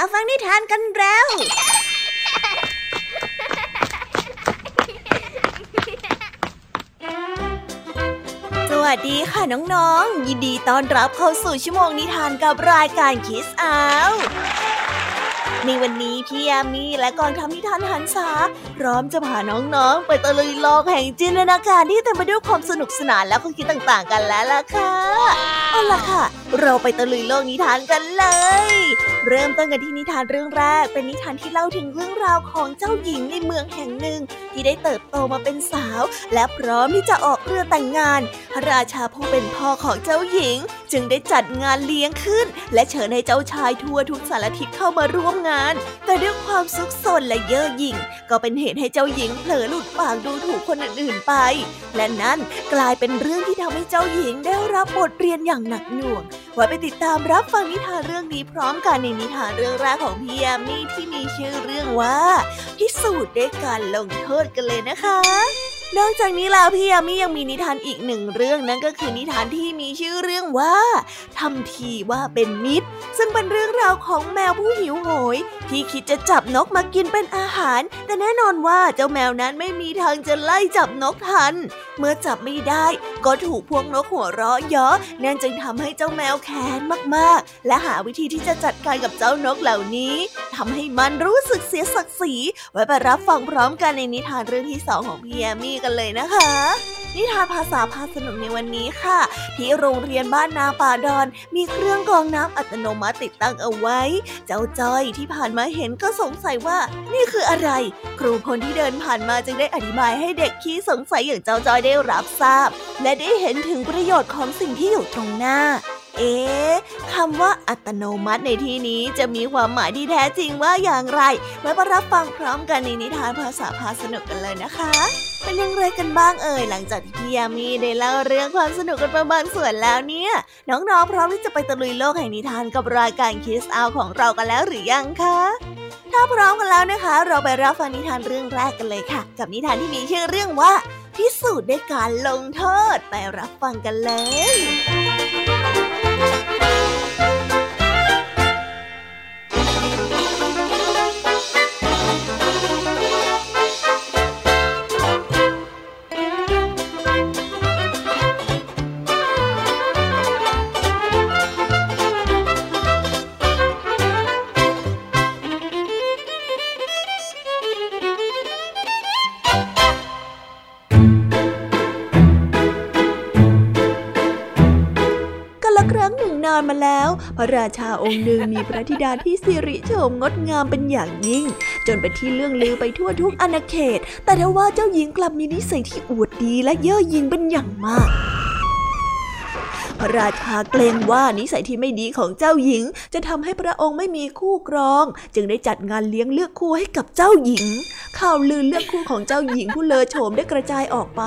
มาฟังนิทานกันแล้ว สวัสดีค่ะน้องๆ ยินดีต้อนรับเข้าสู่ชั่วโมงนิทานกับรายการคิสอาวในวันนี้พี่ยามีและกองทัพนิทานหันษาพร้อมจะพาน้องๆ ไปตะลุยโลกแห่งจินตนาการที่เต็มไปด้วยความสนุกสนานและความคิดต่างๆ กันแล้วล่ะค่ะ เอาล่ะค่ะเราไปตะลุยโลกนิทานกันเลย เริ่มต้นกันที่นิทานเรื่องแรก เป็นนิทานที่เล่าถึงเรื่องราวของเจ้าหญิงในเมืองแห่งหนึ่ง ที่ได้เติบโตมาเป็นสาว และพร้อมที่จะออกเรือแต่งงาน พระราชาผู้เป็นพ่อของเจ้าหญิง จึงได้จัดงานเลี้ยงขึ้น และเชิญให้เจ้าชายทั่วทุกสารทิศเข้ามาร่วมงาน แต่ด้วยความซุกซนและเย่อหยิ่ง ก็เป็นเหตุให้เจ้าหญิงเผลอหลุดปากดูถูกคนอื่นๆไป และนั่นกลายเป็นเรื่องที่ทำให้เจ้าหญิงได้รับบทเรียนอย่างหนักหน่วง ไว้ไปติดตามรับฟังนิทานเรื่องนี้พร้อมกันในนิทานเรื่องแรกของพี่ยามีที่มีชื่อเรื่องว่า พิสูจน์ด้วยการลงโทษกันเลยนะคะ นอกจากนี้แล้วพี่ยามียังมีนิทานอีกหนึ่งเรื่องนั่นก็คือนิทานที่มีชื่อเรื่องว่าทำทีว่าเป็นมิตร ซึ่งเป็นเรื่องราวของแมวผู้หิวโหย ที่คิดจะจับนกมากินเป็นอาหาร แต่แน่นอนว่าเจ้าแมวนั้นไม่มีทางจะไล่จับนกทัน เมื่อจับไม่ได้ ก็ถูกพวกนกหัวเราะเยาะนั่นจึงทำให้เจ้าแมวแค้นมากๆ และหาวิธีที่จะจัดการกับเจ้านกเหล่านี้ทำให้มันรู้สึกเสียศักดิ์ศรีไว้ไปรับฟังพร้อมกันในนิทานเรื่องที่สองของพี่แยมมี่กันเลยนะคะ นิทานภาษาพาสนุกในวันนี้ค่ะ ที่โรงเรียนบ้านนาป่าดอน มีเครื่องกรองน้ำอัตโนมัติติดตั้งเอาไว้ เจ้าจ้อยที่ผ่านมาเห็นก็สงสัยว่านี่คืออะไร ครูคนที่เดินผ่านมาจึงได้อธิบายให้เด็กขี้สงสัยอย่างเจ้าจ้อยได้รับทราบ และได้เห็นถึงประโยชน์ของสิ่งที่อยู่ตรงหน้าเอ๊ะคำว่าอัตโนมัติในที่นี้จะมีความหมายที่แท้จริงว่าอย่างไรมาประรับฟังพร้อมกันในนิทานภาษาพาสนุกกันเลยนะคะ เป็นยังไงกันบ้างเอ่ยหลังจากที่พี่ยามีได้เล่าเรื่องความสนุกกันไปบางส่วนแล้วเนี่ยน้องๆพร้อมที่จะไปตะลุยโลกแห่งนิทานกับรายการคิสอาของเรากันแล้วหรือยังคะถ้าพร้อมกันแล้วนะคะ เราไปรับฟังนิทานเรื่องแรกกันเลยค่ะ กับนิทานที่มีชื่อเรื่องว่า พิสูจน์ด้วยการลงโทษไปรับฟังกันเลย มาแล้ว พระราชาองค์หนึ่งมีพระธิดาที่สิริโฉมงดงามเป็นอย่างยิ่ง จนเป็นที่เรื่องลือไปทั่วทุกอาณาเขต แต่ทว่าเจ้าหญิงกลับมีนิสัยที่อวดดีและเย่อหยิ่งเป็นอย่างมาก พระราชาเกรงว่านิสัยที่ไม่ดีของเจ้าหญิง จะทำให้พระองค์ไม่มีคู่ครอง จึงได้จัดงานเลี้ยงเลือกคู่ให้กับเจ้าหญิง ข่าวลือเลือกคู่ของเจ้าหญิงผู้เลอโฉมได้กระจายออกไป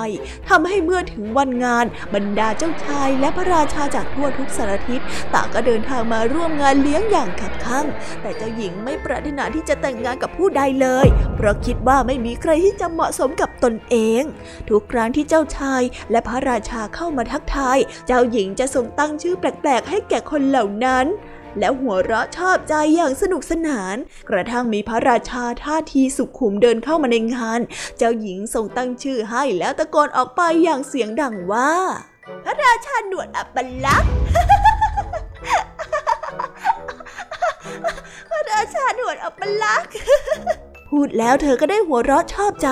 ทำให้เมื่อถึงวันงาน บรรดาเจ้าชาย และพระราชาจากทั่วทุกสารทิศต่างก็เดินทางมาร่วมงานเลี้ยงอย่างขับข้างแต่เจ้าหญิงไม่ปรารถนาที่จะแต่งงานกับผู้ใดเลย เพราะคิดว่าไม่มีใครที่จะเหมาะสมกับตนเอง ทุกครั้งที่เจ้าชาย และพระราชาเข้ามาทักทาย เจ้าหญิงจะทรงตั้งชื่อแปลกๆ ให้แก่คนเหล่านั้น แล้วหัวเราะชอบใจอย่างสนุกสนาน กระทั่งมีพระราชาท่าทีสุขุมเดินเข้ามาในงาน เจ้าหญิงทรงตั้งชื่อให้แล้วตะโกนออกไปอย่างเสียงดังว่า พระราชาหนวดอัปลักษ์พระราชาหนวดอัปลักษ์ พูดแล้วเธอก็ได้หัวเราะชอบใจ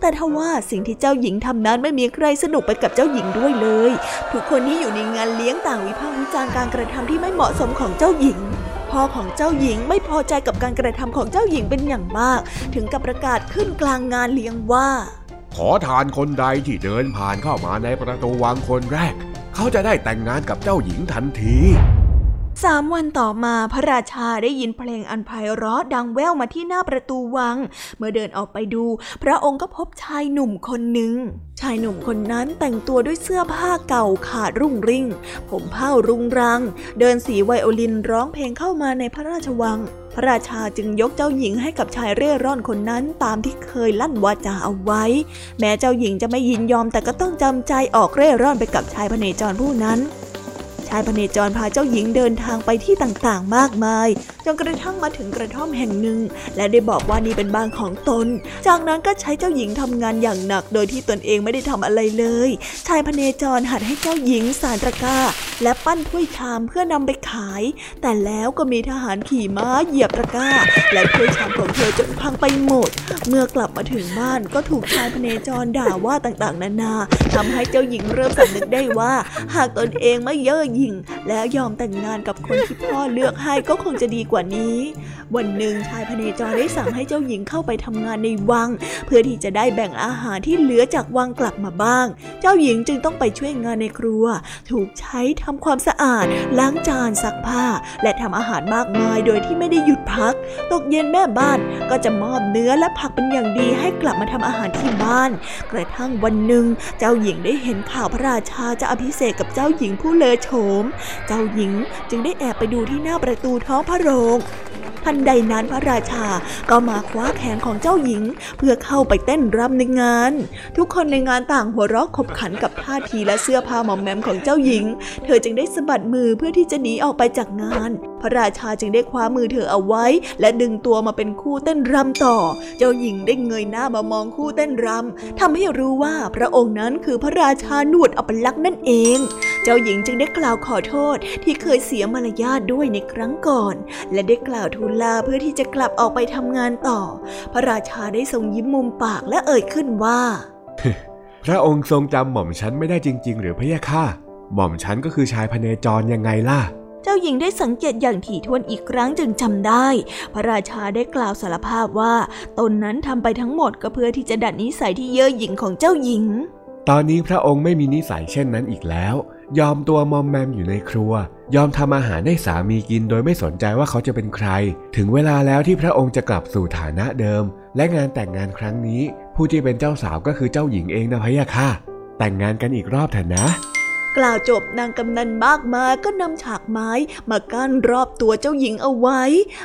แต่ทว่าสิ่งที่เจ้าหญิงทำนั้นไม่มีใครสนุกไปกับเจ้าหญิงด้วยเลย ทุกคนที่อยู่ในงานเลี้ยงต่างวิพากษ์วิจารณ์การกระทำที่ไม่เหมาะสมของเจ้าหญิงพ่อของเจ้าหญิงไม่พอใจกับการกระทำของเจ้าหญิงเป็นอย่างมาก ถึงกับประกาศขึ้นกลางงานเลี้ยงว่า ขอทานคนใดที่เดินผ่านเข้ามาในประตูวังคนแรก เขาจะได้แต่งงานกับเจ้าหญิงทันที สามวันต่อมาพระราชาได้ยินเพลงอันไพเราะดังแว่วมาที่หน้าประตูวัง เมื่อเดินออกไปดู พระองค์ก็พบชายหนุ่มคนหนึ่ง ชายหนุ่มคนนั้นแต่งตัวด้วยเสื้อผ้าเก่าขาดรุ่งริ่ง ผมเผ้ารุงรัง เดินสีไวโอลินร้องเพลงเข้ามาในพระราชวัง พระราชาจึงยกเจ้าหญิงให้กับชายเร่ร่อนคนนั้นตามที่เคยลั่นวาจาเอาไว้ แม้เจ้าหญิงจะไม่ยินยอมแต่ก็ต้องจำใจออกเร่ร่อนไปกับชายพเนจรผู้นั้น ชายพเนจรพาเจ้าหญิงเดินทางไปที่ต่างๆ มากมาย จนกระทั่งมาถึงกระท่อมแห่งหนึ่ง และได้บอกว่านี่เป็นบ้านของตน จากนั้นก็ใช้เจ้าหญิงทำงานอย่างหนักโดยที่ตนเองไม่ได้ทำอะไรเลย ชายพเนจรหัดให้เจ้าหญิงสารตะกร้า และปั้นถ้วยชามเพื่อนำไปขาย แต่แล้วก็มีทหารขี่ม้าเหยียบตะกร้า และถ้วยชามของเธอจนพังไปหมด เมื่อกลับมาถึงบ้านก็ถูกชายพเนจรด่าว่าต่างๆ นานาทำให้เจ้าหญิงเริ่มสำนึกได้ว่า หากตนเองไม่เย่อหยิ่งแล้วยอมแต่งงานกับคนที่พ่อเลือกให้ก็คงจะดีกว่านี้ วันหนึ่งชายพเนจรได้สั่งให้เจ้าหญิงเข้าไปทำงานในวัง เพื่อที่จะได้แบ่งอาหารที่เหลือจากวังกลับมาบ้าง เจ้าหญิงจึงต้องไปช่วยงานในครัว ถูกใช้ทำความสะอาด ล้างจานซักผ้า และทำอาหารมากมายโดยที่ไม่ได้หยุดพัก ตกเย็นแม่บ้านก็จะมอบเนื้อและผักเป็นอย่างดีให้กลับมาทำอาหารที่บ้าน กระทั่งวันหนึ่งเจ้าหญิงได้เห็นข่าวพระราชาจะอภิเษกกับเจ้าหญิงผู้เลอโฉม เจ้าหญิงจึงได้แอบไปดูที่หน้าประตูท้องพระโรงทันใดนั้นพระราชาก็มาคว้าแขนของเจ้าหญิง เพื่อเข้าไปเต้นรำในงาน ทุกคนในงานต่างหัวเราะขบขันกับท่าทีและเสื้อผ้าหมอมแมมของเจ้าหญิง เธอจึงได้สะบัดมือเพื่อที่จะหนีออกไปจากงาน พระราชาจึงได้คว้ามือเธอเอาไว้ และดึงตัวมาเป็นคู่เต้นรำต่อ เจ้าหญิงได้เงยหน้ามามองคู่เต้นรำทำให้รู้ว่าพระองค์นั้นคือพระราชาหนวดอัปลักษณ์นั่นเอง เจ้าหญิงจึงได้กล่าวขอโทษที่เคยเสียมารยาทด้วยในครั้งก่อน และได้กล่าวทูลลาเพื่อที่จะกลับออกไปทำงานต่อ พระราชาได้ทรงยิ้มมุมปากและเอ่ยขึ้นว่า พระองค์ทรงจำหม่อมฉันไม่ได้จริง ๆ หรือพะยะค่ะหม่อมฉันก็คือชายพเนจรยังไงล่ะเจ้าหญิงได้สังเกตอย่างถี่ถ้วนอีกครั้งจึงจำได้ พระราชาได้กล่าวสารภาพว่า ตนนั้นทำไปทั้งหมดก็เพื่อที่จะดัดนิสัยที่เย่อหยิ่งของเจ้าหญิง ตอนนี้พระองค์ไม่มีนิสัยเช่นนั้นอีกแล้วยอมตัวมอมแมมอยู่ในครัว ยอมทำอาหารให้สามีกินโดยไม่สนใจว่าเขาจะเป็นใคร ถึงเวลาแล้วที่พระองค์จะกลับสู่ฐานะเดิม และงานแต่งงานครั้งนี้ ผู้ที่เป็นเจ้าสาวก็คือเจ้าหญิงเองนะพะยะค่ะ แต่งงานกันอีกรอบเถอะนะ กล่าวจบนางกำนันมากมายก็นำฉากไม้มากั้นรอบตัวเจ้าหญิงเอาไว้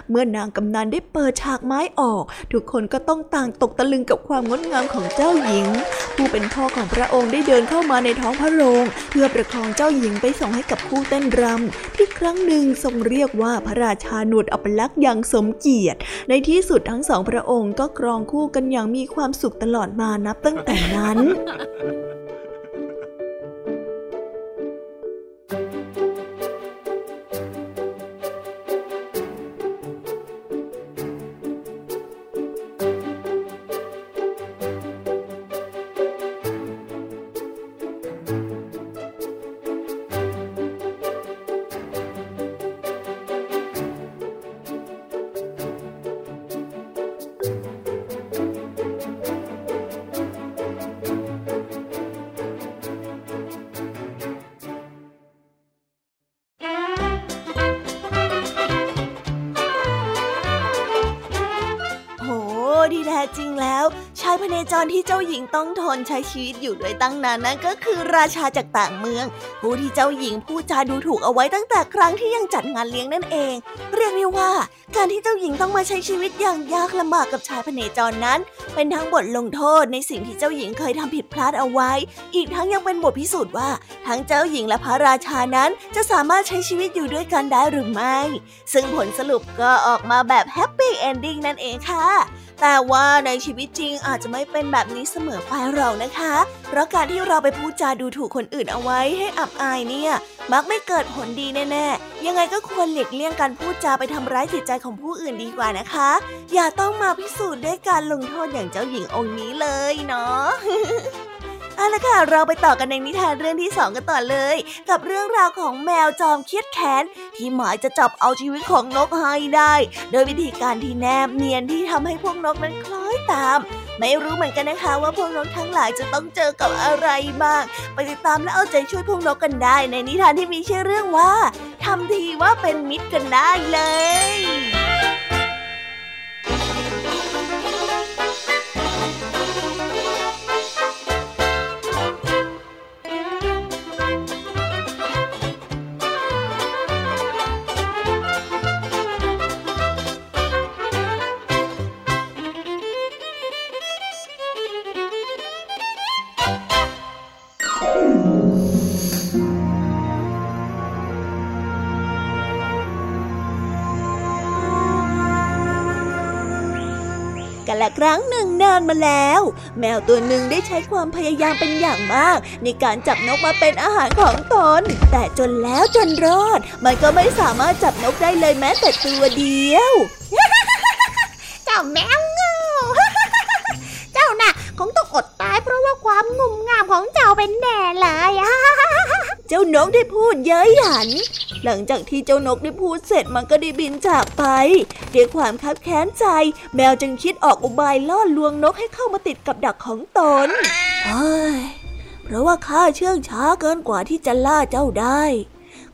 เมื่อนางกำนันได้เปิดฉากไม้ออก ทุกคนก็ต้องต่างตกตะลึงกับความงดงามของเจ้าหญิง ผู้เป็นพ่อของพระองค์ได้เดินเข้ามาในท้องพระโรงเพื่อประคองเจ้าหญิงไปส่งให้กับผู้เต้นรำที่ครั้งหนึ่งทรงเรียกว่าพระราชาหนวดอัปลักษ์อย่างสมเกียรติ ในที่สุดทั้งสองพระองค์ก็ครองคู่กันอย่างมีความสุขตลอดมานับตั้งแต่นั้น แท้จริงแล้ว ชายพเนจรที่เจ้าหญิงต้องทนใช้ชีวิตอยู่ด้วยตั้งนานนั้นก็คือราชาจากต่างเมือง ผู้ที่เจ้าหญิงพูดจาดูถูกเอาไว้ตั้งแต่ครั้งที่ยังจัดงานเลี้ยงนั่นเอง เรียกได้ว่า การที่เจ้าหญิงต้องมาใช้ชีวิตอย่างยากลำบากกับชายพเนจรนั้น เป็นทั้งบทลงโทษในสิ่งที่เจ้าหญิงเคยทำผิดพลาดเอาไว้ อีกทั้งยังเป็นบทพิสูจน์ว่า ทั้งเจ้าหญิงและพระราชานั้นจะสามารถใช้ชีวิตอยู่ด้วยกันได้หรือไม่ ซึ่งผลสรุปก็ออกมาแบบแฮปปี้เอนดิ้งนั่นเองค่ะ แต่ว่าในชีวิตจริงอาจจะไม่เป็นแบบนี้เสมอไปหรอกนะคะ เพราะการที่เราไปพูดจาดูถูกคนอื่นเอาไว้ให้อับอายเนี่ย มักไม่เกิดผลดีแน่ๆ ยังไงก็ควรหลีกเลี่ยงการพูดจาไปทำร้ายจิตใจของผู้อื่นดีกว่านะคะ อย่าต้องมาพิสูจน์ด้วยการลงโทษอย่างเจ้าหญิงองค์นี้เลยเนาะ เอาละค่ะ เราไปต่อกันในนิทานเรื่องที่สองกันต่อเลย กับเรื่องราวของแมวจอมเคียดแค้นที่หมายจะจับเอาชีวิตของนกให้ได้ โดยวิธีการที่แนบเนียนที่ทำให้พวกนกนั้นคล้อยตาม ไม่รู้เหมือนกันนะคะว่าพวกนกทั้งหลายจะต้องเจอกับอะไรบ้างไปติดตามและเอาใจช่วยพวกนกกันได้ ในนิทานที่มีชื่อเรื่องว่าทำทีว่าเป็นมิตรกันได้เลย ครั้งหนึ่งนานมาแล้ว แมวตัวหนึ่งได้ใช้ความพยายามเป็นอย่างมาก ในการจับนกมาเป็นอาหารของตน แต่จนแล้วจนรอด มันก็ไม่สามารถจับนกได้เลยแม้แต่ตัวเดียวเจ้าแมวงูเจ้าน่ะคงต้องอดตายเพราะว่าความงุ่มงามของเจ้าเป็นแน่เลยเจ้านกได้พูดเย้ยหยัน หลังจากที่เจ้านกได้พูดเสร็จมันก็ได้บินจากไปด้วยความคับแค้นใจ แมวจึงคิดออกอุบายล่อลวงนกให้เข้ามาติดกับดักของตนเฮ้ยเพราะว่าข้าเชื่องช้าเกินกว่าที่จะล่าเจ้าได้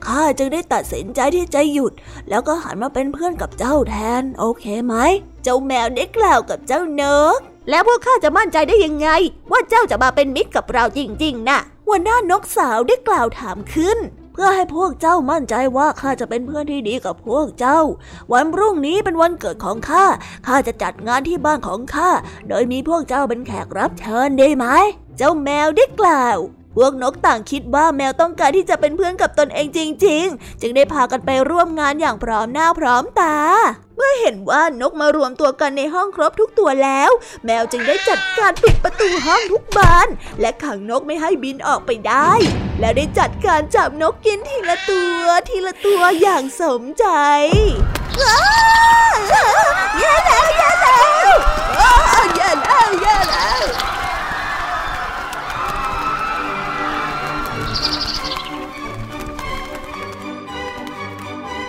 ข้าจึงได้ตัดสินใจที่จะหยุด แล้วก็หันมาเป็นเพื่อนกับเจ้าแทน โอเคไหม เจ้าแมวได้กล่าวกับเจ้านก แล้วพวกข้าจะมั่นใจได้ยังไง ว่าเจ้าจะมาเป็นมิตรกับเราจริงๆนะหัวหน้านกสาวได้กล่าวถามขึ้น เพื่อให้พวกเจ้ามั่นใจว่าข้าจะเป็นเพื่อนที่ดีกับพวกเจ้า วันพรุ่งนี้เป็นวันเกิดของข้าข้าจะจัดงานที่บ้านของข้าโดยมีพวกเจ้าเป็นแขกรับเชิญได้ไหม เจ้าแมวได้กล่าว พวกนกต่างคิดว่าแมวต้องการที่จะเป็นเพื่อนกับตนเองจริง ๆ จึงได้พากันไปร่วมงานอย่างพร้อมหน้าพร้อมตา เมื่อเห็นว่านกมารวมตัวกันในห้องครบทุกตัวแล้ว แมวจึงได้จัดการปิดประตูห้องทุกบาน และขังนกไม่ให้บินออกไปได้ แล้วได้จัดการจับนกกินทีละตัว ทีละตัวอย่างสมใจแย่แล้วแย่แล้วแย่แล้วแย่แล้ว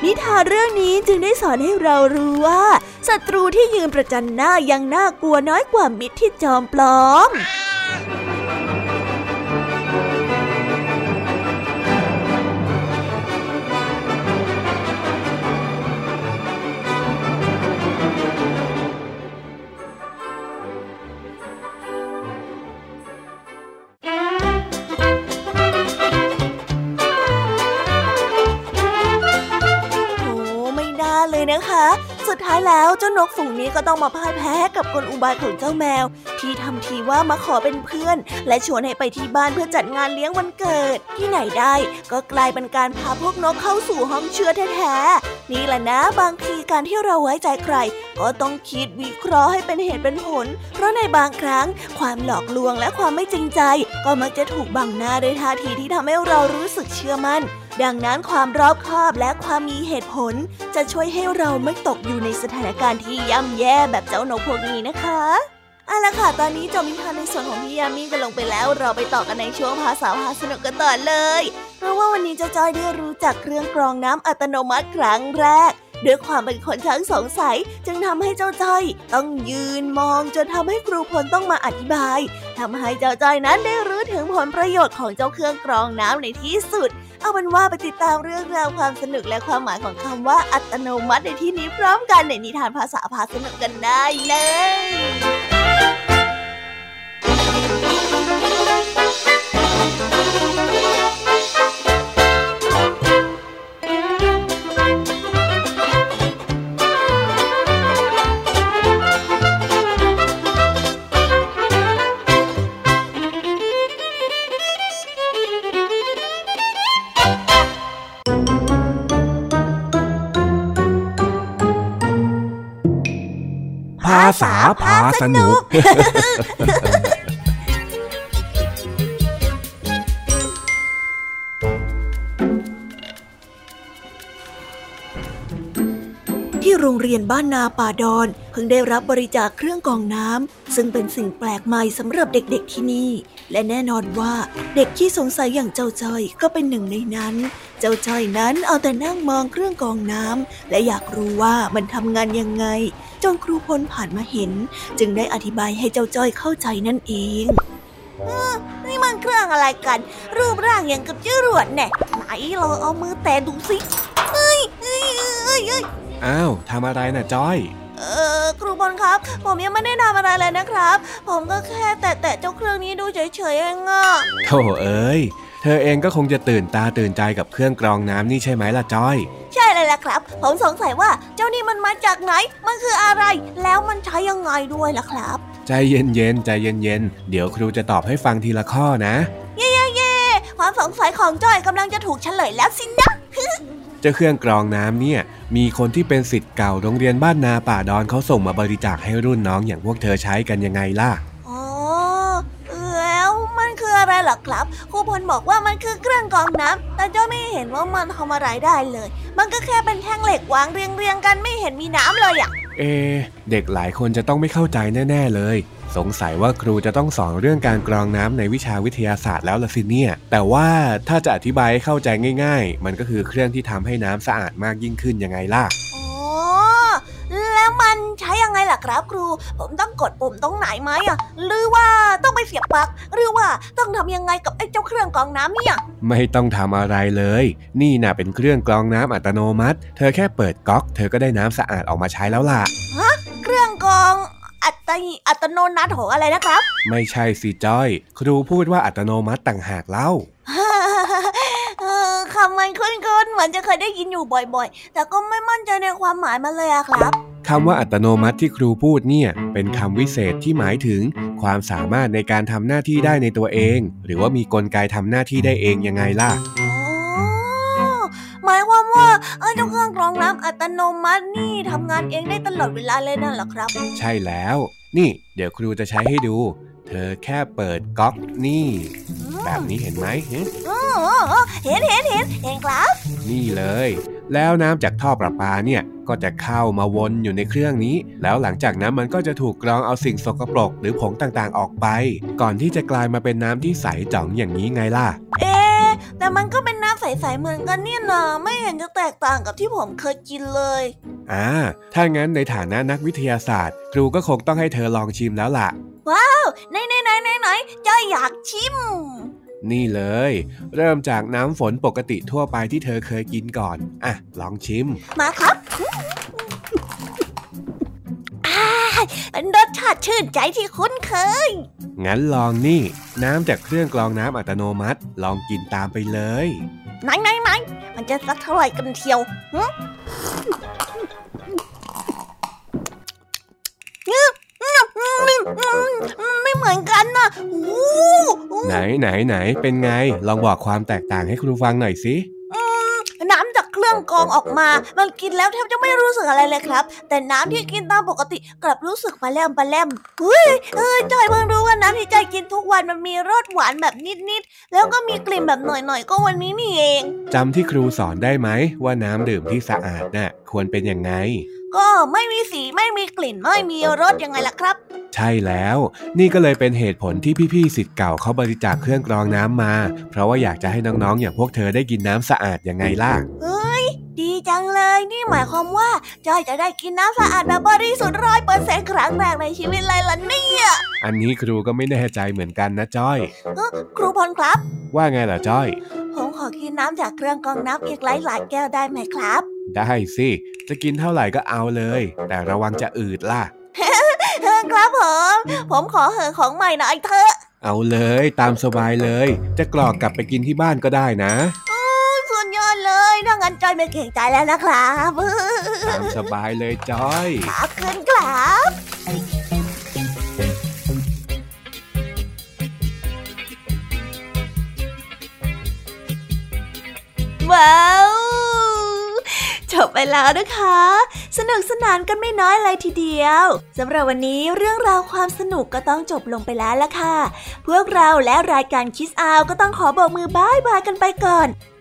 นิทานเรื่องนี้จึงได้สอนให้เรารู้ว่าศัตรูที่ยืนประจันหน้ายังน่ากลัวน้อยกว่ามิตรที่จอมปลอม เจ้านกฝูงนี้ก็ต้องมาพ่ายแพ้กับกลอุบายของเจ้าแมว ที่ทำทีว่ามาขอเป็นเพื่อน และชวนให้ไปที่บ้านเพื่อจัดงานเลี้ยงวันเกิด ที่ไหนได้ ก็กลายเป็นการพาพวกนกเข้าสู่ห้องเชื้อแท้ๆนี่แหละนะบางทีการที่เราไว้ใจใคร ก็ต้องคิดวิเคราะห์ให้เป็นเหตุเป็นผล เพราะในบางครั้ง ความหลอกลวงและความไม่จริงใจ ก็มักจะถูกบังหน้าด้วยท่าทีที่ทำให้เรารู้สึกเชื่อมัน่น ดังนั้นความรอบคอบและความมีเหตุผล จะช่วยให้เราไม่ตกอยู่ในสถานการณ์ที่ย่ำแย่แบบเจ้านกพวกนี้นะคะเอาละค่ะ ตอนนี้จบมิทานในส่วนของพี่ยามีกันลงไปแล้ว เราไปต่อกันในช่วงภาษาพาสนุกกันต่อเลย เพราะว่าวันนี้เจะจอยได้รู้จักเครื่องกรองน้ำอัตโนมัติครั้งแรก ด้วยความเป็นคนช่างสงสัย จึงทำให้เจ้าจ้อย ต้องยืนมองจนทำให้ครูพลต้องมาอธิบายทำให้เจ้าจ้อยนั้นได้รู้ถึงผลประโยชน์ของเจ้าเครื่องกรองน้ำในที่สุด เอาเป็นว่าไปติดตามเรื่องราวความสนุกและความหมายของคำว่าอัตโนมัติในที่นี้พร้อมกันในนิทานภาษาพาสนุกกันได้เลยาษาพาสนุกที่โรงเรียนบ้านนาป่าดอน เพิ่งได้รับบริจาคเครื่องกองน้ำซึ่งเป็นสิ่งแปลกใหม่สำหรับเด็กๆที่นี่ และแน่นอนว่าเด็กที่สงสัยอย่างเจ้าจ้อยก็เป็นหนึ่งในนั้น เจ้าจ้อยนั้นเอาแต่นั่งมองเครื่องกองน้ำและอยากรู้ว่ามันทำงานยังไง จนครูพลผ่านมาเห็น จึงได้อธิบายให้เจ้าจ้อยเข้าใจนั่นเองนี่มันเครื่องอะไรกัน รูปร่างอย่างกับจรวดแน่ไหนเราเอามือแตะดูสิเฮ้ยเฮ้ยเฮ้ยอ้าวทำอะไรน่ะจ้อยเออครูบอลครับ ผมยังไม่ได้ทำอะไรเลยนะครับ ผมก็แค่แตะแตะเจ้าเครื่องนี้ดูเฉยๆเองอะโธ่เอ้ยเธอเองก็คงจะตื่นตาตื่นใจกับเครื่องกรองน้ำนี่ใช่ไหมล่ะจ้อยใช่เลยล่ะ ครับ ผมสงสัยว่าเจ้านี่มันมาจากไหน มันคืออะไร แล้วมันใช้ยังไงด้วยล่ะครับ ใจเย็นๆ ใจเย็นๆ เดี๋ยวครูจะตอบให้ฟังทีละข้อนะ เย่เย่ความสงสัยของจ้อยกำลังจะถูกเฉลยแล้วสินะเจ้าเครื่องกรองน้ำเนี่ยมีคนที่เป็นสิทธิ์เก่าโรงเรียนบ้านนาป่าดอนเขาส่งมาบริจาคให้รุ่นน้องอย่างพวกเธอใช้กันยังไงล่ะอ๋อแล้วมัน คืออะไรล่ะครับครูพลบอกว่ามันคือเครื่องกรองน้ำแต่จ้อยไม่เห็นว่ามันทำอะไรได้เลย มันก็แค่เป็นแท่งเหล็กวางเรียงเรียงๆกันไม่เห็นมีน้ำเลยอะเอะเด็กหลายคนจะต้องไม่เข้าใจแน่ ๆ เลย สงสัยว่าครูจะต้องสอนเรื่องการกรองน้ำในวิชาวิทยาศาสตร์แล้วละสิเนี่ย แต่ว่าถ้าจะอธิบายให้เข้าใจง่าย ๆ มันก็คือเครื่องที่ทำให้น้ำสะอาดมากยิ่งขึ้นยังไงล่ะอ๋อแล้ว มันใช้ยังไงล่ะครับครู ผมต้องกดปุ่มตรงไหนไหมอะหรือว่าต้องไปเสียบปลั๊ก หรือว่าต้องทำยังไงกับไอ้เจ้าเครื่องกรองน้ำเนี่ย ไม่ต้องทำอะไรเลย นี่น่ะเป็นเครื่องกรองน้ำอัตโนมัติ เธอแค่เปิดก๊อก เธอก็ได้น้ำสะอาดออกมาใช้แล้วล่ะเครื่องกรองอัตโนอัตโนนัตของอะไรนะครับ ไม่ใช่สิจ้อย ครูพูดว่าอัตโนมัติต่างหากเล่า เออคำมันคุ้นๆเหมือนจะเคยได้ยินอยู่บ่อยๆ แต่ก็ไม่มั่นใจในความหมายมันเลยอะครับคำว่าอัตโนมัติที่ครูพูดเนี่ย เป็นคำวิเศษที่หมายถึง ความสามารถในการทำหน้าที่ได้ในตัวเอง หรือว่ามีกลไกทำหน้าที่ได้เองยังไงล่ะอ๋อหมายความว่าเออเจ้าเครื่องกรองน้ำอัตโนมัตินี่ทำงานเองได้ตลอดเวลาเลยนั่นเหรอครับ ใช่แล้ว นี่ เดี๋ยวครูจะใช้ให้ดู เธอแค่เปิดก๊อกนี่ แบบนี้เห็นไหมหึอ๋ออ๋อเห็นเห็นเห็นเห็นครับ นี่เลย แล้วน้ำจากท่อประปาเนี่ยก็จะเข้ามาวนอยู่ในเครื่องนี้ แล้วหลังจากนั้นมันก็จะถูกกรองเอาสิ่งสกปรกหรือผงต่างๆออกไป ก่อนที่จะกลายมาเป็นน้ำที่ใสจ่องอย่างนี้ไงล่ะ เอ๊ะแต่มันก็เป็นน้ำใสๆเหมือนกันเนี่ยนะไม่เห็นจะแตกต่างกับที่ผมเคยกินเลยอ่าถ้างั้นในฐานะนักวิทยาศาสตร์ ครูก็คงต้องให้เธอลองชิมแล้วล่ะ ไหนไหนไหนไหนไหนจ้อยอยากชิม นี่เลย เริ่มจากน้ำฝนปกติทั่วไปที่เธอเคยกินก่อน อะ ลองชิม มาครับอ่าเป็นรสชาติชื่นใจที่คุ้นเคย งั้นลองนี่ น้ำจากเครื่องกรองน้ำอัตโนมัติ ลองกินตามไปเลยไหนไหนไหนมันจะสักเท่าไหร่กันเทียวหึ อืมอืมอืมอืมอืมไม่เหมือนกันนะโอ้โหไหนไหนไหนเป็นไง ลองบอกความแตกต่างให้ครูฟังหน่อยสิอืมน้ำจากเครื่องกรองออกมา มันกินแล้วแทบจะไม่รู้สึกอะไรเลยครับ แต่น้ำที่กินตามปกติกลับรู้สึกปลาแลมปลาแลมเฮ้ยเออจอยเพิ่งรู้ว่าน้ำที่จอยกินทุกวันมันมีรสหวานแบบนิดๆ แล้วก็มีกลิ่นแบบหน่อยๆ ก็วันนี้นี่เองจำที่ครูสอนได้ไหมว่าน้ำดื่มที่สะอาดน่ะควรเป็นยังไง ก็ไม่มีสีไม่มีกลิ่นไม่มีรสยังไงล่ะครับ ใช่แล้ว นี่ก็เลยเป็นเหตุผลที่พี่ๆสิทธิ์เก่าเขาบริจาคเครื่องกรองน้ำมา เพราะว่าอยากจะให้น้องๆอย่างพวกเธอได้กินน้ำสะอาดยังไงล่ะเฮ้ย ดีจังเลย นี่หมายความว่าจอยจะได้กินน้ำสะอาดแบบบริสุทธิ์ร้อยเปอร์เซ็นต์ครั้งแรกในชีวิตเลยล่ะเนี่ย อันนี้ครูก็ไม่แน่ใจเหมือนกันนะจ้อยเอ้อครูพลครับ ว่าไงล่ะจ้อย ผมขอกินน้ำจากเครื่องกรองน้ำอีกหลายๆแก้วได้ไหมครับ ได้สิ จะกินเท่าไหร่ก็เอาเลย แต่ระวังจะอืดล่ะเออครับผม ผมขอเหอะของใหม่หน่อยเถอะ เอาเลยตามสบายเลย จะกรอกกลับไปกินที่บ้านก็ได้นะสุดยอด เลยถ้างั้นจอยไม่เก่งใจแล้วนะครับตามสบายเลยจ้อยขอบคุณครับว้าวจบไปแล้วนะคะ สนุกสนานกันไม่น้อยเลยทีเดียวสำหรับวันนี้เรื่องราวความสนุกก็ต้องจบลงไปแล้วละค่ะ พวกเราและรายการคิสอาวก็ต้องขอบอกมือบายบายกันไปก่อน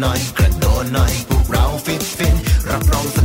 หน่อย กระโดดหน่อยพวกเราฟิตฟินรับรอง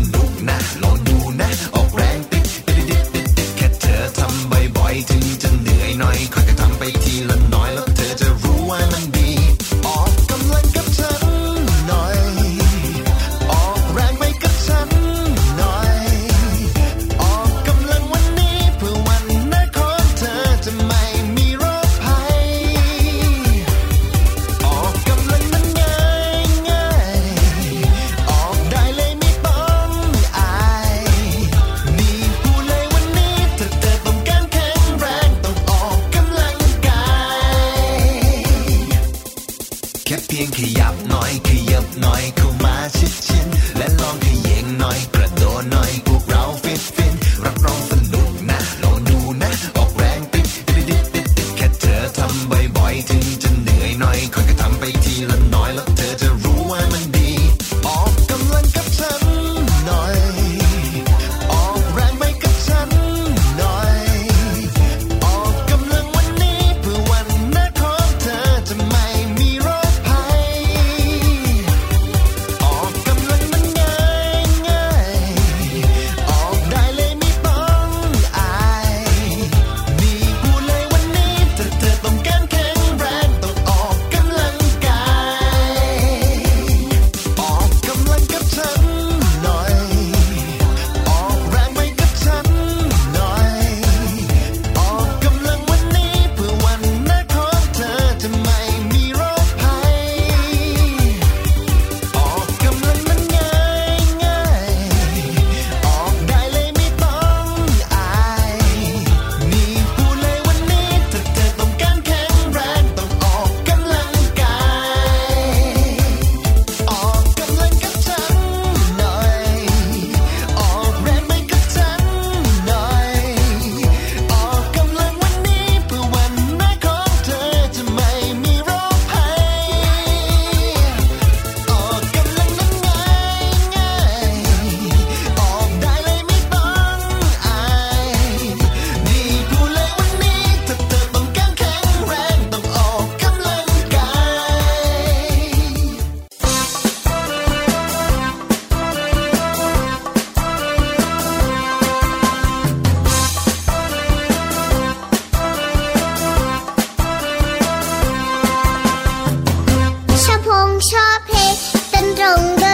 pig 等中。